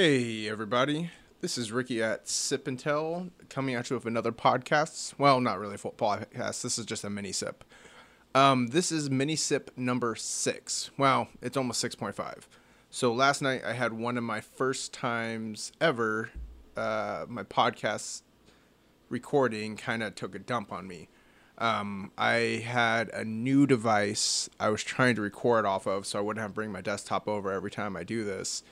Hey, everybody. This is Ricky at Sip and Tell coming at you with another podcast. Well, not really a full podcast. This is just a mini sip. Um, this is mini sip number six. Wow, it's almost 6.5. So last night I had one of my first times ever, uh, my podcast recording kind of took a dump on me. Um, I had a new device I was trying to record off of, so I wouldn't have to bring my desktop over every time I do this.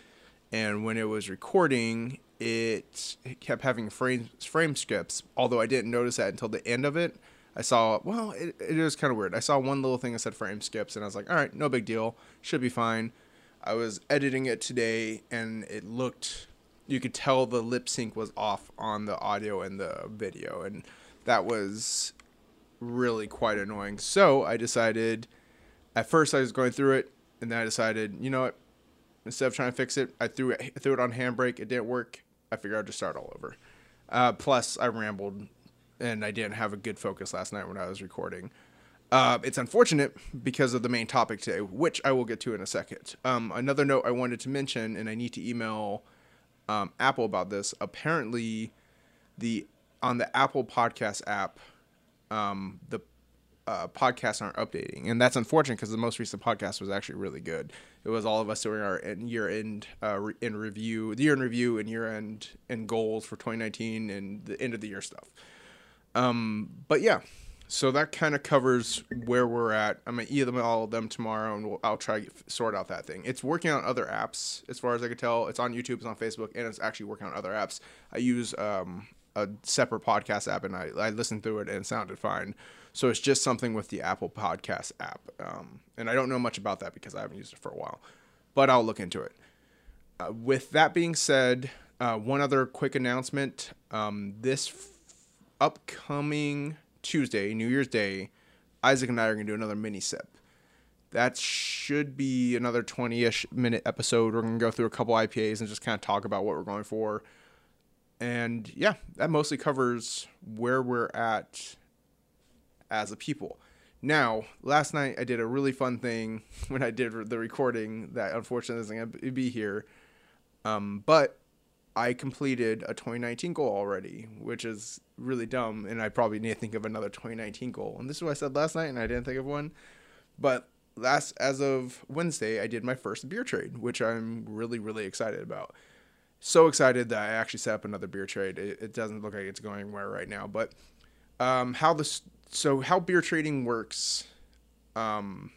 And when it was recording, it, kept having frame frame skips. Although I didn't notice that until the end of it. I saw well, it, it was kind of weird. I saw one little thing that said frame skips, and I was like, all right, no big deal, should be fine. I was editing it today, and it looked you could tell the lip sync was off on the audio and the video, and that was really quite annoying. So I decided, at first I was going through it, and then I decided, you know what? Instead of trying to fix it, I threw it threw it on handbrake. It didn't work. I figured I'd just start all over. Uh, plus, I rambled, and I didn't have a good focus last night when I was recording. Uh, it's unfortunate because of the main topic today, which I will get to in a second. Um, another note I wanted to mention, and I need to email um, Apple about this. Apparently, the on the Apple Podcast app, um, the uh, podcasts aren't updating, and that's unfortunate because the most recent podcast was actually really good. It was all of us doing our year end uh, in review, the year in review, and year end and goals for 2019 and the end of the year stuff. Um, but yeah, so that kind of covers where we're at. I'm gonna email all of them tomorrow, and we'll, I'll try to sort out that thing. It's working on other apps, as far as I can tell. It's on YouTube, it's on Facebook, and it's actually working on other apps. I use um, a separate podcast app, and I, I listened through it, and it sounded fine. So it's just something with the Apple Podcast app, um, and I don't know much about that because I haven't used it for a while, but I'll look into it. Uh, with that being said, uh, one other quick announcement: um, this f- upcoming Tuesday, New Year's Day, Isaac and I are going to do another mini sip. That should be another 20 ish minute episode. We're going to go through a couple IPAs and just kind of talk about what we're going for. And yeah, that mostly covers where we're at as a people. Now, last night I did a really fun thing when I did the recording that unfortunately isn't going to be here. Um, but I completed a 2019 goal already, which is really dumb, and I probably need to think of another 2019 goal. And this is what I said last night, and I didn't think of one. But last, as of Wednesday, I did my first beer trade, which I'm really, really excited about. So excited that I actually set up another beer trade. It, it doesn't look like it's going anywhere right now, but um, how this, so how beer trading works, um,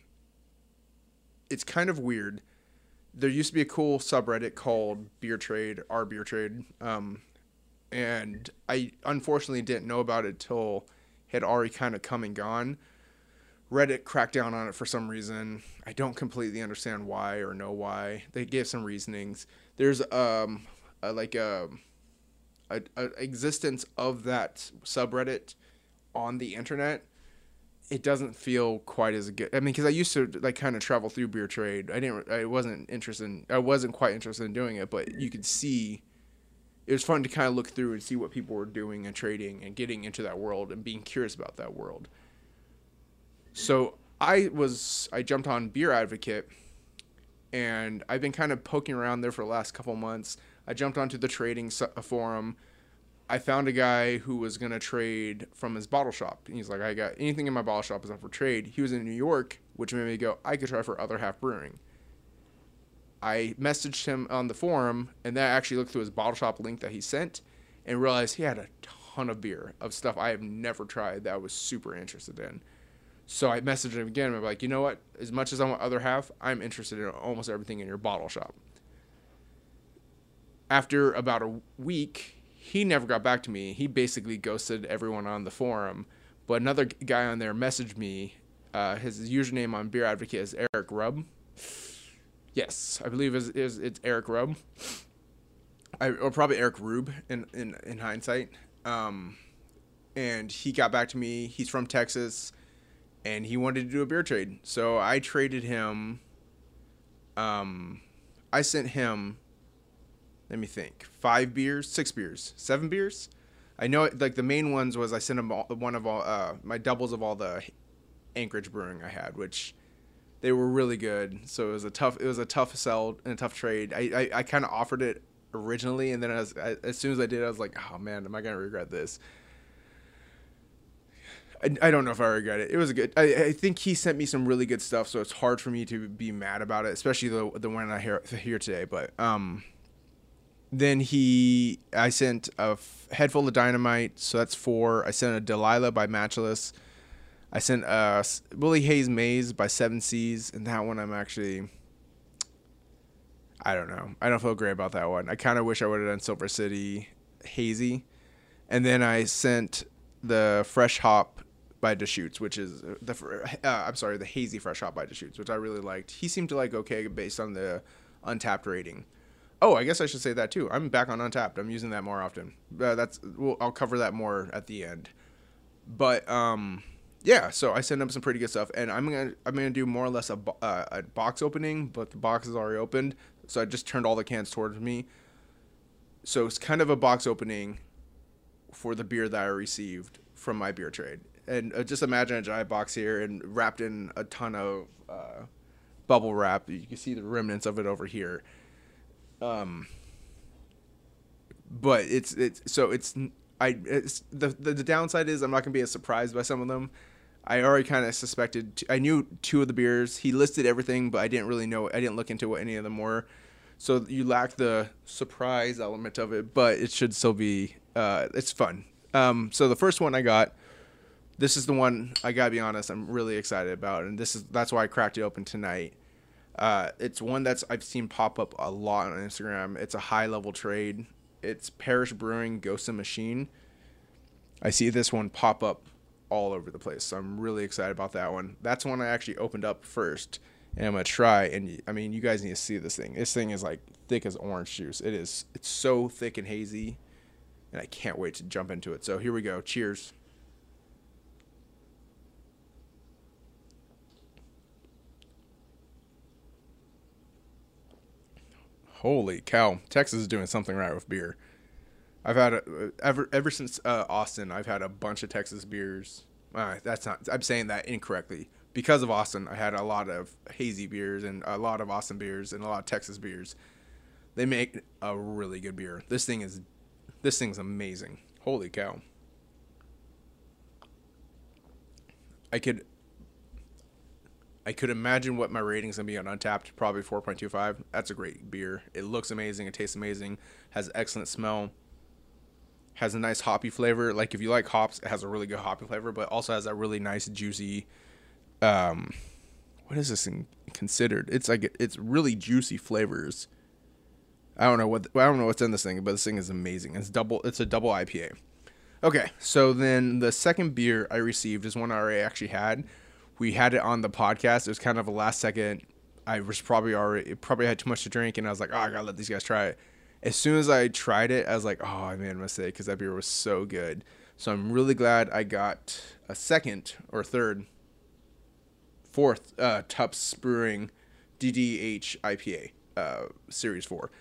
it's kind of weird there used to be a cool subreddit called Beer Trade, our Beer Trade, um, and I unfortunately didn't know about it till it had already kind of come and gone. Reddit cracked down on it for some reason. I don't completely understand why or know why. They gave some reasonings. There's um a, like a, a, a existence of that subreddit on the internet it doesn't feel quite as good. I mean, because I used to like kind of travel through beer trade. I didn't. I wasn't interested. In, I wasn't quite interested in doing it, but you could see. It was fun to kind of look through and see what people were doing and trading and getting into that world and being curious about that world. So I was I jumped on Beer Advocate, and I've been kind of poking around there for the last couple months. I jumped onto the trading uh, forum I found a guy who was gonna trade from his bottle shop. And he's like, I got anything in my bottle shop is up for trade. He was in New York, which made me go, I could try for other half brewing. I messaged him on the forum, and then I actually looked through his bottle shop link that he sent, and realized he had a ton of beer of stuff I have never tried that I was super interested in. So I messaged him again. I'm like, you know what? As much as I want other half, I'm interested in almost everything in your bottle shop. After about a week, he never got back to me. He basically ghosted everyone on the forum. But another guy on there messaged me. Uh, his username on Beer Advocate is Eric Rubb. Yes, I believe it's, it's, it's Eric Rubb. I, or probably Eric Rube in, in, in hindsight. Um, and he got back to me. He's from Texas, and he wanted to do a beer trade. So I traded him. Um, I sent him let me think. Five beers, six beers, seven beers. I know it, like the main ones was I sent him all, one of all uh, my doubles of all the Anchorage brewing I had, which they were really good. So it was a tough it was a tough sell and a tough trade. I I, I kind of offered it originally, and then as as soon as I did, I was like, oh man, am I gonna regret this? I, I don't know if I regret it. It was a good. I, I think he sent me some really good stuff, so it's hard for me to be mad about it, especially the the one I hear here today. But um, then he, I sent a f- head full of dynamite, so that's four. I sent a Delilah by Matchless. I sent a Willie Hayes Maze by Seven Seas, and that one I'm actually. I don't know. I don't feel great about that one. I kind of wish I would have done Silver City Hazy, and then I sent the Fresh Hop by Deschutes, which is the uh, I'm sorry, the hazy fresh hop by Deschutes, which I really liked. He seemed to like okay based on the Untappd rating. Oh, I guess I should say that too. I'm back on Untappd. I'm using that more often. Uh, that's well, I'll cover that more at the end. But um, yeah. So I sent up some pretty good stuff, and I'm gonna I'm gonna do more or less a, uh, a box opening, but the box is already opened, so I just turned all the cans towards me. So it's kind of a box opening for the beer that I received from my beer trade and uh, just imagine a giant box here and wrapped in a ton of uh, bubble wrap. You can see the remnants of it over here. Um, but it's it's so it's I it's the the, the downside is I'm not gonna be as surprised by some of them. I already kind of suspected. I knew two of the beers. He listed everything, but I didn't really know. I didn't look into what any of them were. So you lack the surprise element of it, but it should still be. Uh, it's fun. Um, so the first one I got this is the one I gotta be honest. I'm really excited about, and this is that's why I cracked it open tonight. Uh, it's one that's I've seen pop up a lot on Instagram. It's a high level trade. It's Parish Brewing Ghost Machine. I see this one pop up all over the place, so I'm really excited about that one. That's one I actually opened up first, and I'm gonna try. And I mean, you guys need to see this thing. This thing is like thick as orange juice. It is. It's so thick and hazy, and I can't wait to jump into it. So here we go. Cheers. Holy cow! Texas is doing something right with beer. I've had a, ever ever since uh, Austin. I've had a bunch of Texas beers. Uh, that's not. I'm saying that incorrectly. Because of Austin, I had a lot of hazy beers and a lot of Austin beers and a lot of Texas beers. They make a really good beer. This thing is, this thing's amazing. Holy cow! I could I could imagine what my rating's gonna be on Untappd, probably 4.25. That's a great beer. It looks amazing. It tastes amazing. Has excellent smell. Has a nice hoppy flavor. Like if you like hops, it has a really good hoppy flavor, but also has that really nice juicy. Um, what is this thing considered? It's like it's really juicy flavors. I don't know what I don't know what's in this thing, but this thing is amazing. It's double. It's a double IPA. Okay, so then the second beer I received is one I already actually had we had it on the podcast. It was kind of a last second. I was probably already probably had too much to drink, and I was like, oh, I gotta let these guys try it. As soon as I tried it, I was like, oh, I made a mistake because that beer was so good. So I'm really glad I got a second or third, fourth uh, Tupps Brewing DDH IPA uh, Series Four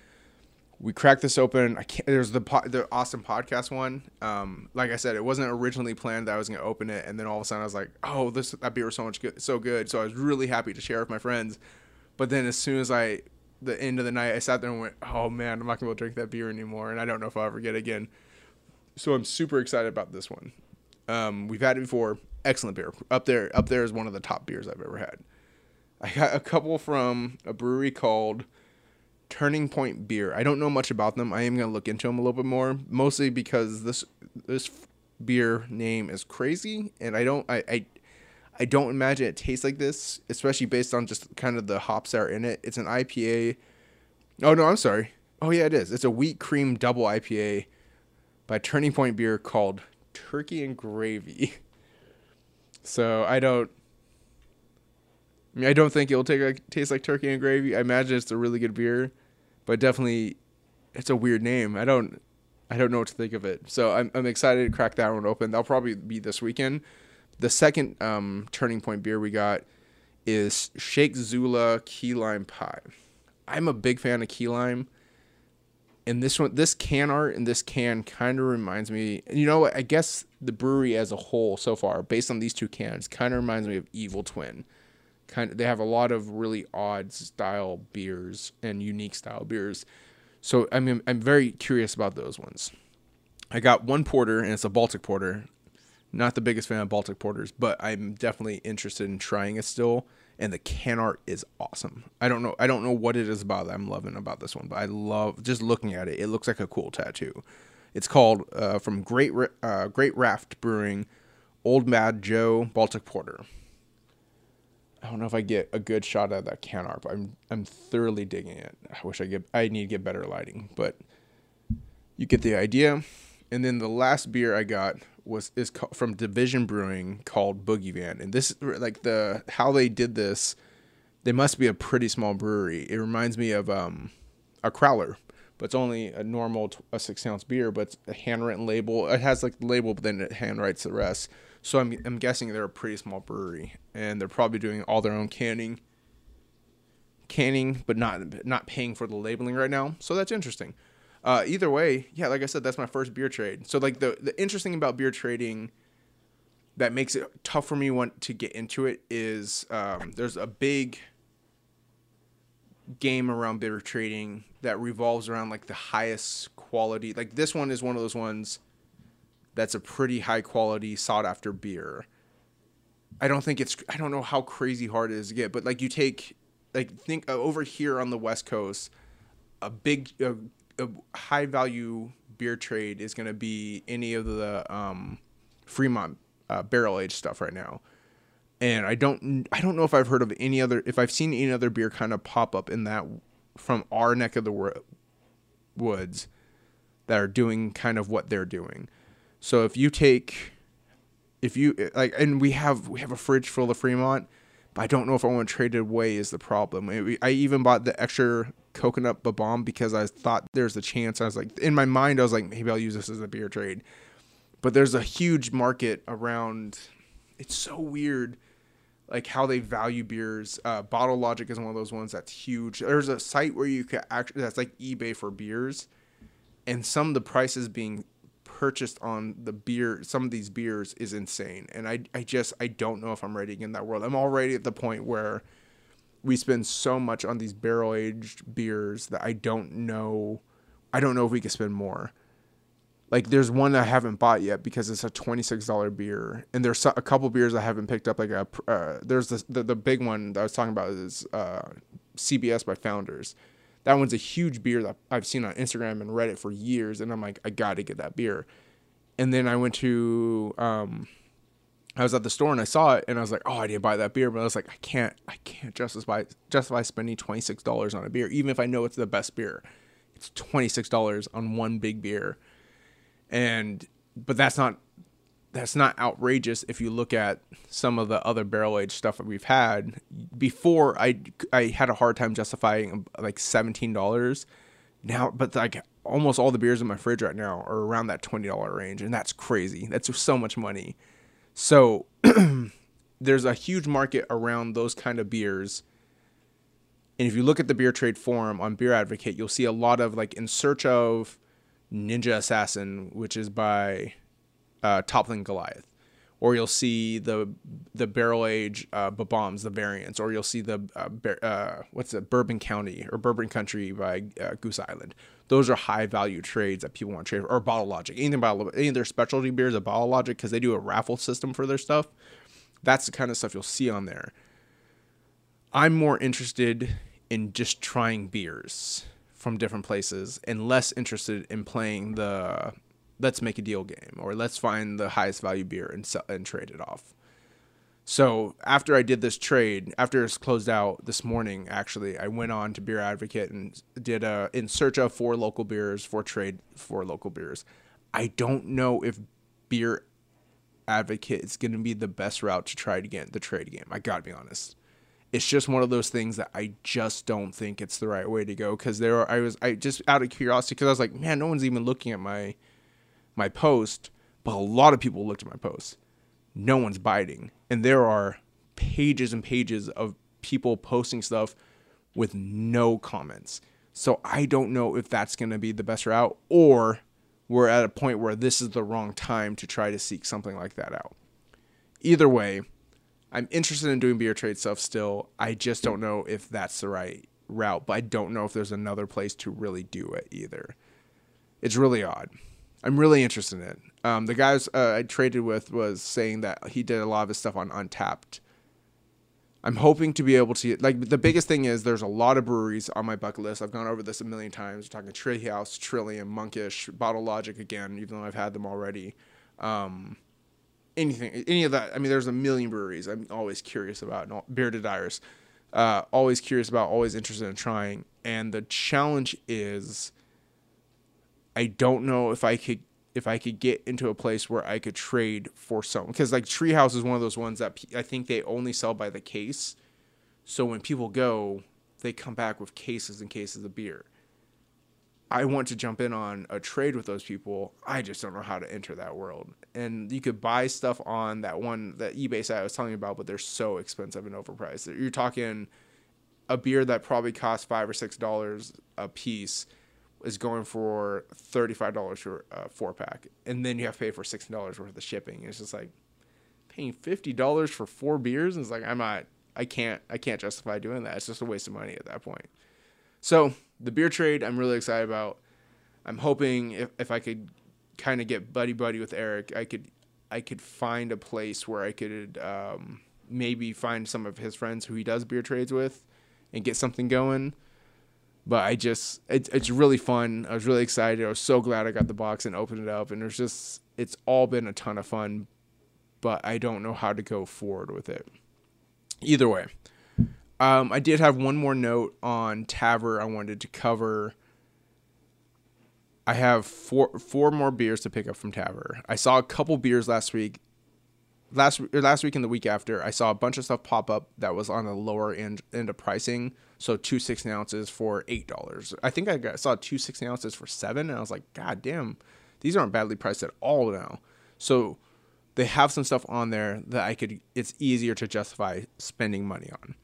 we cracked this open. I can't. There's the po- the awesome podcast one. Um, like I said, it wasn't originally planned that I was gonna open it, and then all of a sudden I was like, oh, this that beer was so much good, so good. So I was really happy to share with my friends. But then as soon as I, the end of the night, I sat there and went, oh man, I'm not gonna be able to drink that beer anymore, and I don't know if I'll ever get it again. So I'm super excited about this one. Um, we've had it before. Excellent beer. Up there, up there is one of the top beers I've ever had. I got a couple from a brewery called Turning Point Beer. I don't know much about them. I am gonna look into them a little bit more, mostly because this this beer name is crazy, and I don't I, I I don't imagine it tastes like this, especially based on just kind of the hops that are in it. It's an IPA. Oh no, I'm sorry. Oh yeah, it is. It's a wheat cream double IPA by Turning Point Beer called Turkey and Gravy. So I don't I mean, I don't think it'll take like, taste like turkey and gravy. I imagine it's a really good beer, but definitely, it's a weird name. I don't, I don't know what to think of it. So I'm, I'm excited to crack that one open. That'll probably be this weekend. The second um, turning point beer we got is Shake Zula Key Lime Pie. I'm a big fan of key lime. And this one, this can art and this can kind of reminds me. You know, I guess the brewery as a whole so far, based on these two cans, kind of reminds me of Evil Twin kind of they have a lot of really odd style beers and unique style beers. So I mean, I'm very curious about those ones. I got one porter, and it's a Baltic porter. Not the biggest fan of Baltic porters, but I'm definitely interested in trying it still. And the can art is awesome. I don't know. I don't know what it is about that I'm loving about this one, but I love just looking at it. It looks like a cool tattoo. It's called uh, from Great uh, Great Raft Brewing, Old Mad Joe Baltic Porter. I don't know if I get a good shot at that can but I'm I'm thoroughly digging it. I wish I get I need to get better lighting, but you get the idea. And then the last beer I got was is from Division Brewing called Boogie Van, and this like the how they did this. They must be a pretty small brewery. It reminds me of um, a Crowler, but it's only a normal a six ounce beer, but it's a handwritten label. It has like the label, but then it handwrites the rest. So I'm I'm guessing they're a pretty small brewery, and they're probably doing all their own canning, canning, but not not paying for the labeling right now. So that's interesting. Uh, either way, yeah, like I said, that's my first beer trade. So like the the interesting about beer trading that makes it tough for me want to get into it is um, there's a big game around beer trading that revolves around like the highest quality. Like this one is one of those ones that's a pretty high quality sought after beer. I don't think it's I don't know how crazy hard it is to get, but like you take like think uh, over here on the West Coast, a big a, high value beer trade is going to be any of the um, Fremont uh, barrel aged stuff right now. And I don't I don't know if I've heard of any other if I've seen any other beer kind of pop up in that from our neck of the wo- woods that are doing kind of what they're doing. So if you take, if you eh, like, and we have we have a fridge full of Fremont, but I don't know if I want to trade it away is the problem. I even bought the extra coconut bomb because I thought there's a chance. I was like, in my mind, I was like, maybe I'll use this as a beer trade. But there's a huge market around. It's so weird, like how they value beers. Uh, Bottle Logic is one of those ones that's huge. There's a site where you can actually that's like eBay for beers, and some of the prices being purchased on the beer some of these beers is insane and i i just i don't know if i'm ready in that world i'm already at the point where we spend so much on these barrel aged beers that i don't know i don't know if we could spend more like there's one i haven't bought yet because it's a $26 beer and there's a couple beers i haven't picked up like a uh, there's the, the, the big one that i was talking about is uh, cbs by founders that one's a huge beer that I've seen on Instagram and Reddit for years, and I'm like, I got to get that beer. And then I went to, um, I was at the store and I saw it, and I was like, oh, I didn't buy that beer, but I was like, I can't, I can't justify justify spending twenty six dollars on a beer, even if I know it's the best beer. It's twenty six dollars on one big beer, and but that's not that's not outrageous if you look at some of the other barrel aged stuff that we've had. Before I I had a hard time justifying like seventeen dollars. Now, but like almost all the beers in my fridge right now are around that twenty dollar range, and that's crazy. That's so much money. So there's a huge market around those kind of beers. And if you look at the beer trade forum on Beer Advocate, you'll see a lot of like in search of Ninja Assassin, which is by uh, Toppling Goliath, or you'll see the the barrel age uh, bombs, the variants, or you'll see the uh, bar- uh, what's it, Bourbon County or Bourbon Country by uh, Goose Island. Those are high value trades that people want to trade, or Bottle Logic. Anything about any of their specialty beers, a Bottle Logic, because they do a raffle system for their stuff. That's the kind of stuff you'll see on there. I'm more interested in just trying beers from different places and less interested in playing the let's make a deal game or let's find the highest value beer and sell and trade it off. So after I did this trade, after it's closed out this morning, actually, I went on to Beer Advocate and did a in search of four local beers for trade for local beers. I don't know if Beer Advocate is going to be the best route to try to get the trade game. I gotta be honest. It's just one of those things that I just don't think it's the right way to go because there are, I was I just out of curiosity because I was like, man, no one's even looking at my my post, but a lot of people looked at my post. No one's biting. And there are pages and pages of people posting stuff with no comments. So I don't know if that's going to be the best route or we're at a point where this is the wrong time to try to seek something like that out. Either way, I'm interested in doing beer trade stuff still. I just don't know if that's the right route, but I don't know if there's another place to really do it either. It's really odd. I'm really interested in it. Um, the guys uh, I traded with was saying that he did a lot of his stuff on Untappd. I'm hoping to be able to like the biggest thing is there's a lot of breweries on my bucket list. I've gone over this a million times. We're talking Treehouse, Trillium, Monkish, Bottle Logic again, even though I've had them already. Um, anything, any of that. I mean, there's a million breweries. I'm always curious about. Bearded Iris, uh, always curious about, always interested in trying. And the challenge is I don't know if I could if I could get into a place where I could trade for some because like Treehouse is one of those ones that I think they only sell by the case. So when people go, they come back with cases and cases of beer. I want to jump in on a trade with those people. I just don't know how to enter that world. And you could buy stuff on that one that eBay site I was telling you about, but they're so expensive and overpriced. You're talking a beer that probably costs five or six dollars a piece is going for $35 for a four pack. And then you have to pay for $16 worth of shipping. It's just like paying $50 for four beers. And it's like, I'm not, I can't, I can't justify doing that. It's just a waste of money at that point. So the beer trade, I'm really excited about. I'm hoping if, if I could kind of get buddy buddy with Eric, I could, I could find a place where I could um, maybe find some of his friends who he does beer trades with and get something going but I just it's it's really fun. I was really excited. I was so glad I got the box and opened it up, and there's just it's all been a ton of fun. But I don't know how to go forward with it. Either way, um, I did have one more note on Tavour I wanted to cover. I have four four more beers to pick up from Tavour. I saw a couple beers last week. Last last week and the week after, I saw a bunch of stuff pop up that was on the lower end end of pricing so two 16 ounces for eight dollars. I think I got, saw two 16 ounces for seven, and I was like, God damn, these aren't badly priced at all now. So they have some stuff on there that I could. It's easier to justify spending money on.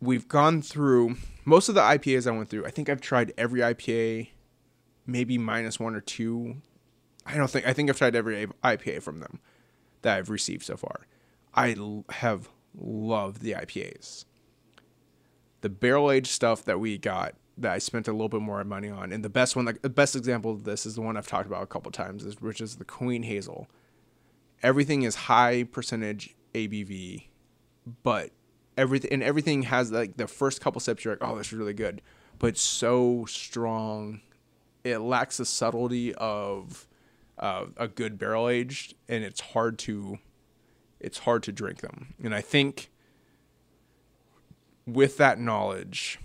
We've gone through most of the IPAs I went through. I think I've tried every IPA, maybe minus one or two. I don't think I think I've tried every IPA from them that I've received so far. I have loved the IPAs the barrel aged stuff that we got that I spent a little bit more money on. And the best one, like the best example of this is the one I've talked about a couple times, is which is the Queen Hazel. Everything is high percentage ABV, but everything and everything has like the first couple sips you're like, oh, this is really good, but so strong. It lacks the subtlety of uh, a good barrel aged, and it's hard to it's hard to drink them. And I think with that knowledge,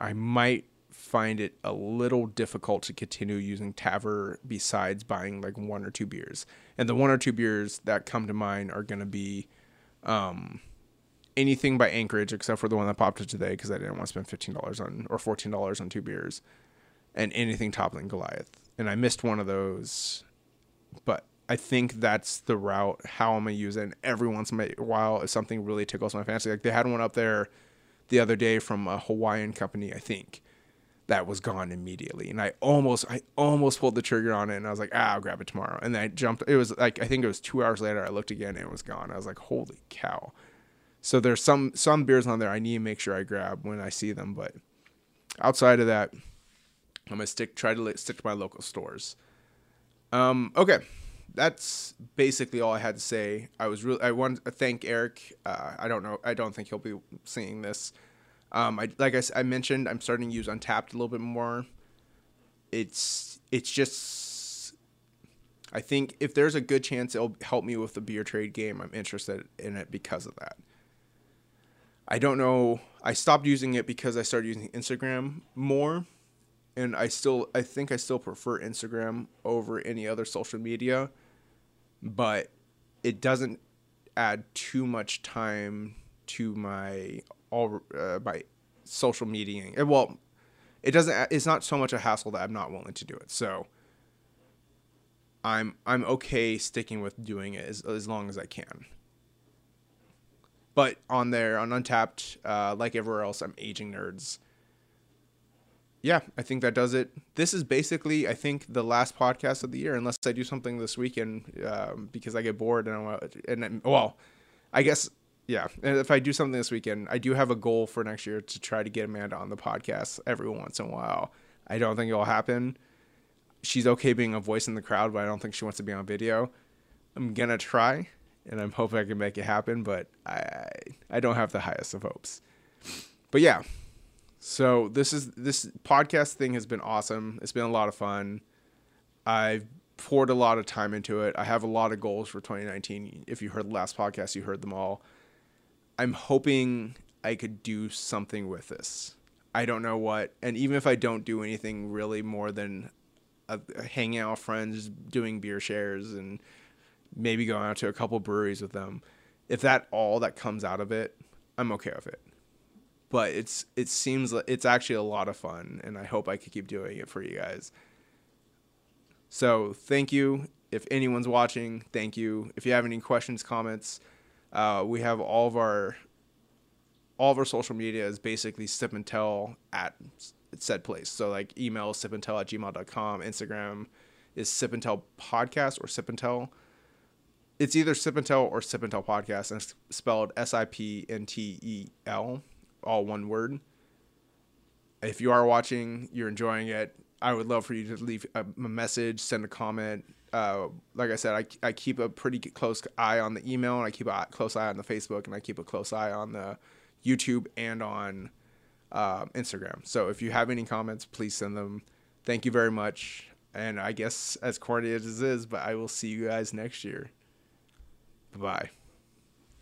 I might find it a little difficult to continue using Tavour besides buying like one or two beers. And the one or two beers that come to mind are going to be um, anything by Anchorage, except for the one that popped up today because I didn't want to spend fifteen dollars on or fourteen dollars on two beers, and anything toppling Goliath. And I missed one of those, but I think that's the route. How I'm gonna use it. And every once in a while, if something really tickles my fancy, like they had one up there the other day from a Hawaiian company, I think, that was gone immediately. And I almost, I almost pulled the trigger on it, and I was like, ah, I'll grab it tomorrow. And then I jumped. It was like I think it was two hours later. I looked again, and it was gone. I was like, holy cow. So there's some some beers on there I need to make sure I grab when I see them, but outside of that, I'm gonna stick try to stick to my local stores. Um, okay, that's basically all I had to say. I was really I want to thank Eric. Uh, I don't know. I don't think he'll be seeing this. Um, I like I, I mentioned, I'm starting to use Untappd a little bit more. It's it's just. I think if there's a good chance it'll help me with the beer trade game, I'm interested in it because of that. I don't know. I stopped using it because I started using Instagram more and I still I think I still prefer Instagram over any other social media but it doesn't add too much time to my all uh, my social media. Well, it doesn't. It's not so much a hassle that I'm not willing to do it. So I'm I'm okay sticking with doing it as as long as I can. But on there on Untappd, uh, like everywhere else, I'm aging nerds yeah, I think that does it. This is basically, I think, the last podcast of the year, unless I do something this weekend um, because I get bored and I. And well, I guess yeah, and if I do something this weekend, I do have a goal for next year to try to get Amanda on the podcast every once in a while. I don't think it'll happen. She's okay being a voice in the crowd, but I don't think she wants to be on video. I'm gonna try, and I'm hoping I can make it happen, but I I don't have the highest of hopes. But yeah, so this is this podcast thing has been awesome. It's been a lot of fun. I've poured a lot of time into it. I have a lot of goals for 2019. If you heard the last podcast, you heard them all. I'm hoping I could do something with this. I don't know what, and even if I don't do anything really more than a, a hanging out with friends, doing beer shares, and maybe going out to a couple breweries with them, if that all that comes out of it, I'm okay with it. But it's it seems like it's actually a lot of fun, and I hope I could keep doing it for you guys. So thank you. If anyone's watching, thank you. If you have any questions, comments, uh, we have all of our all of our social media is basically sip and tell at said place. So like email sip and tell at gmail.com. Instagram is sip and tell podcast or sip and tell. It's either sip and tell or sip and tell podcast and it's spelled S I P N T E L, all one word. If you are watching, you're enjoying it. I would love for you to leave a, message, send a comment. Uh, like I said, I, I keep a pretty close eye on the email, and I keep a close eye on the Facebook, and I keep a close eye on the YouTube and on uh, Instagram. So if you have any comments, please send them. Thank you very much. And I guess as corny as it is, but I will see you guys next year. Bye.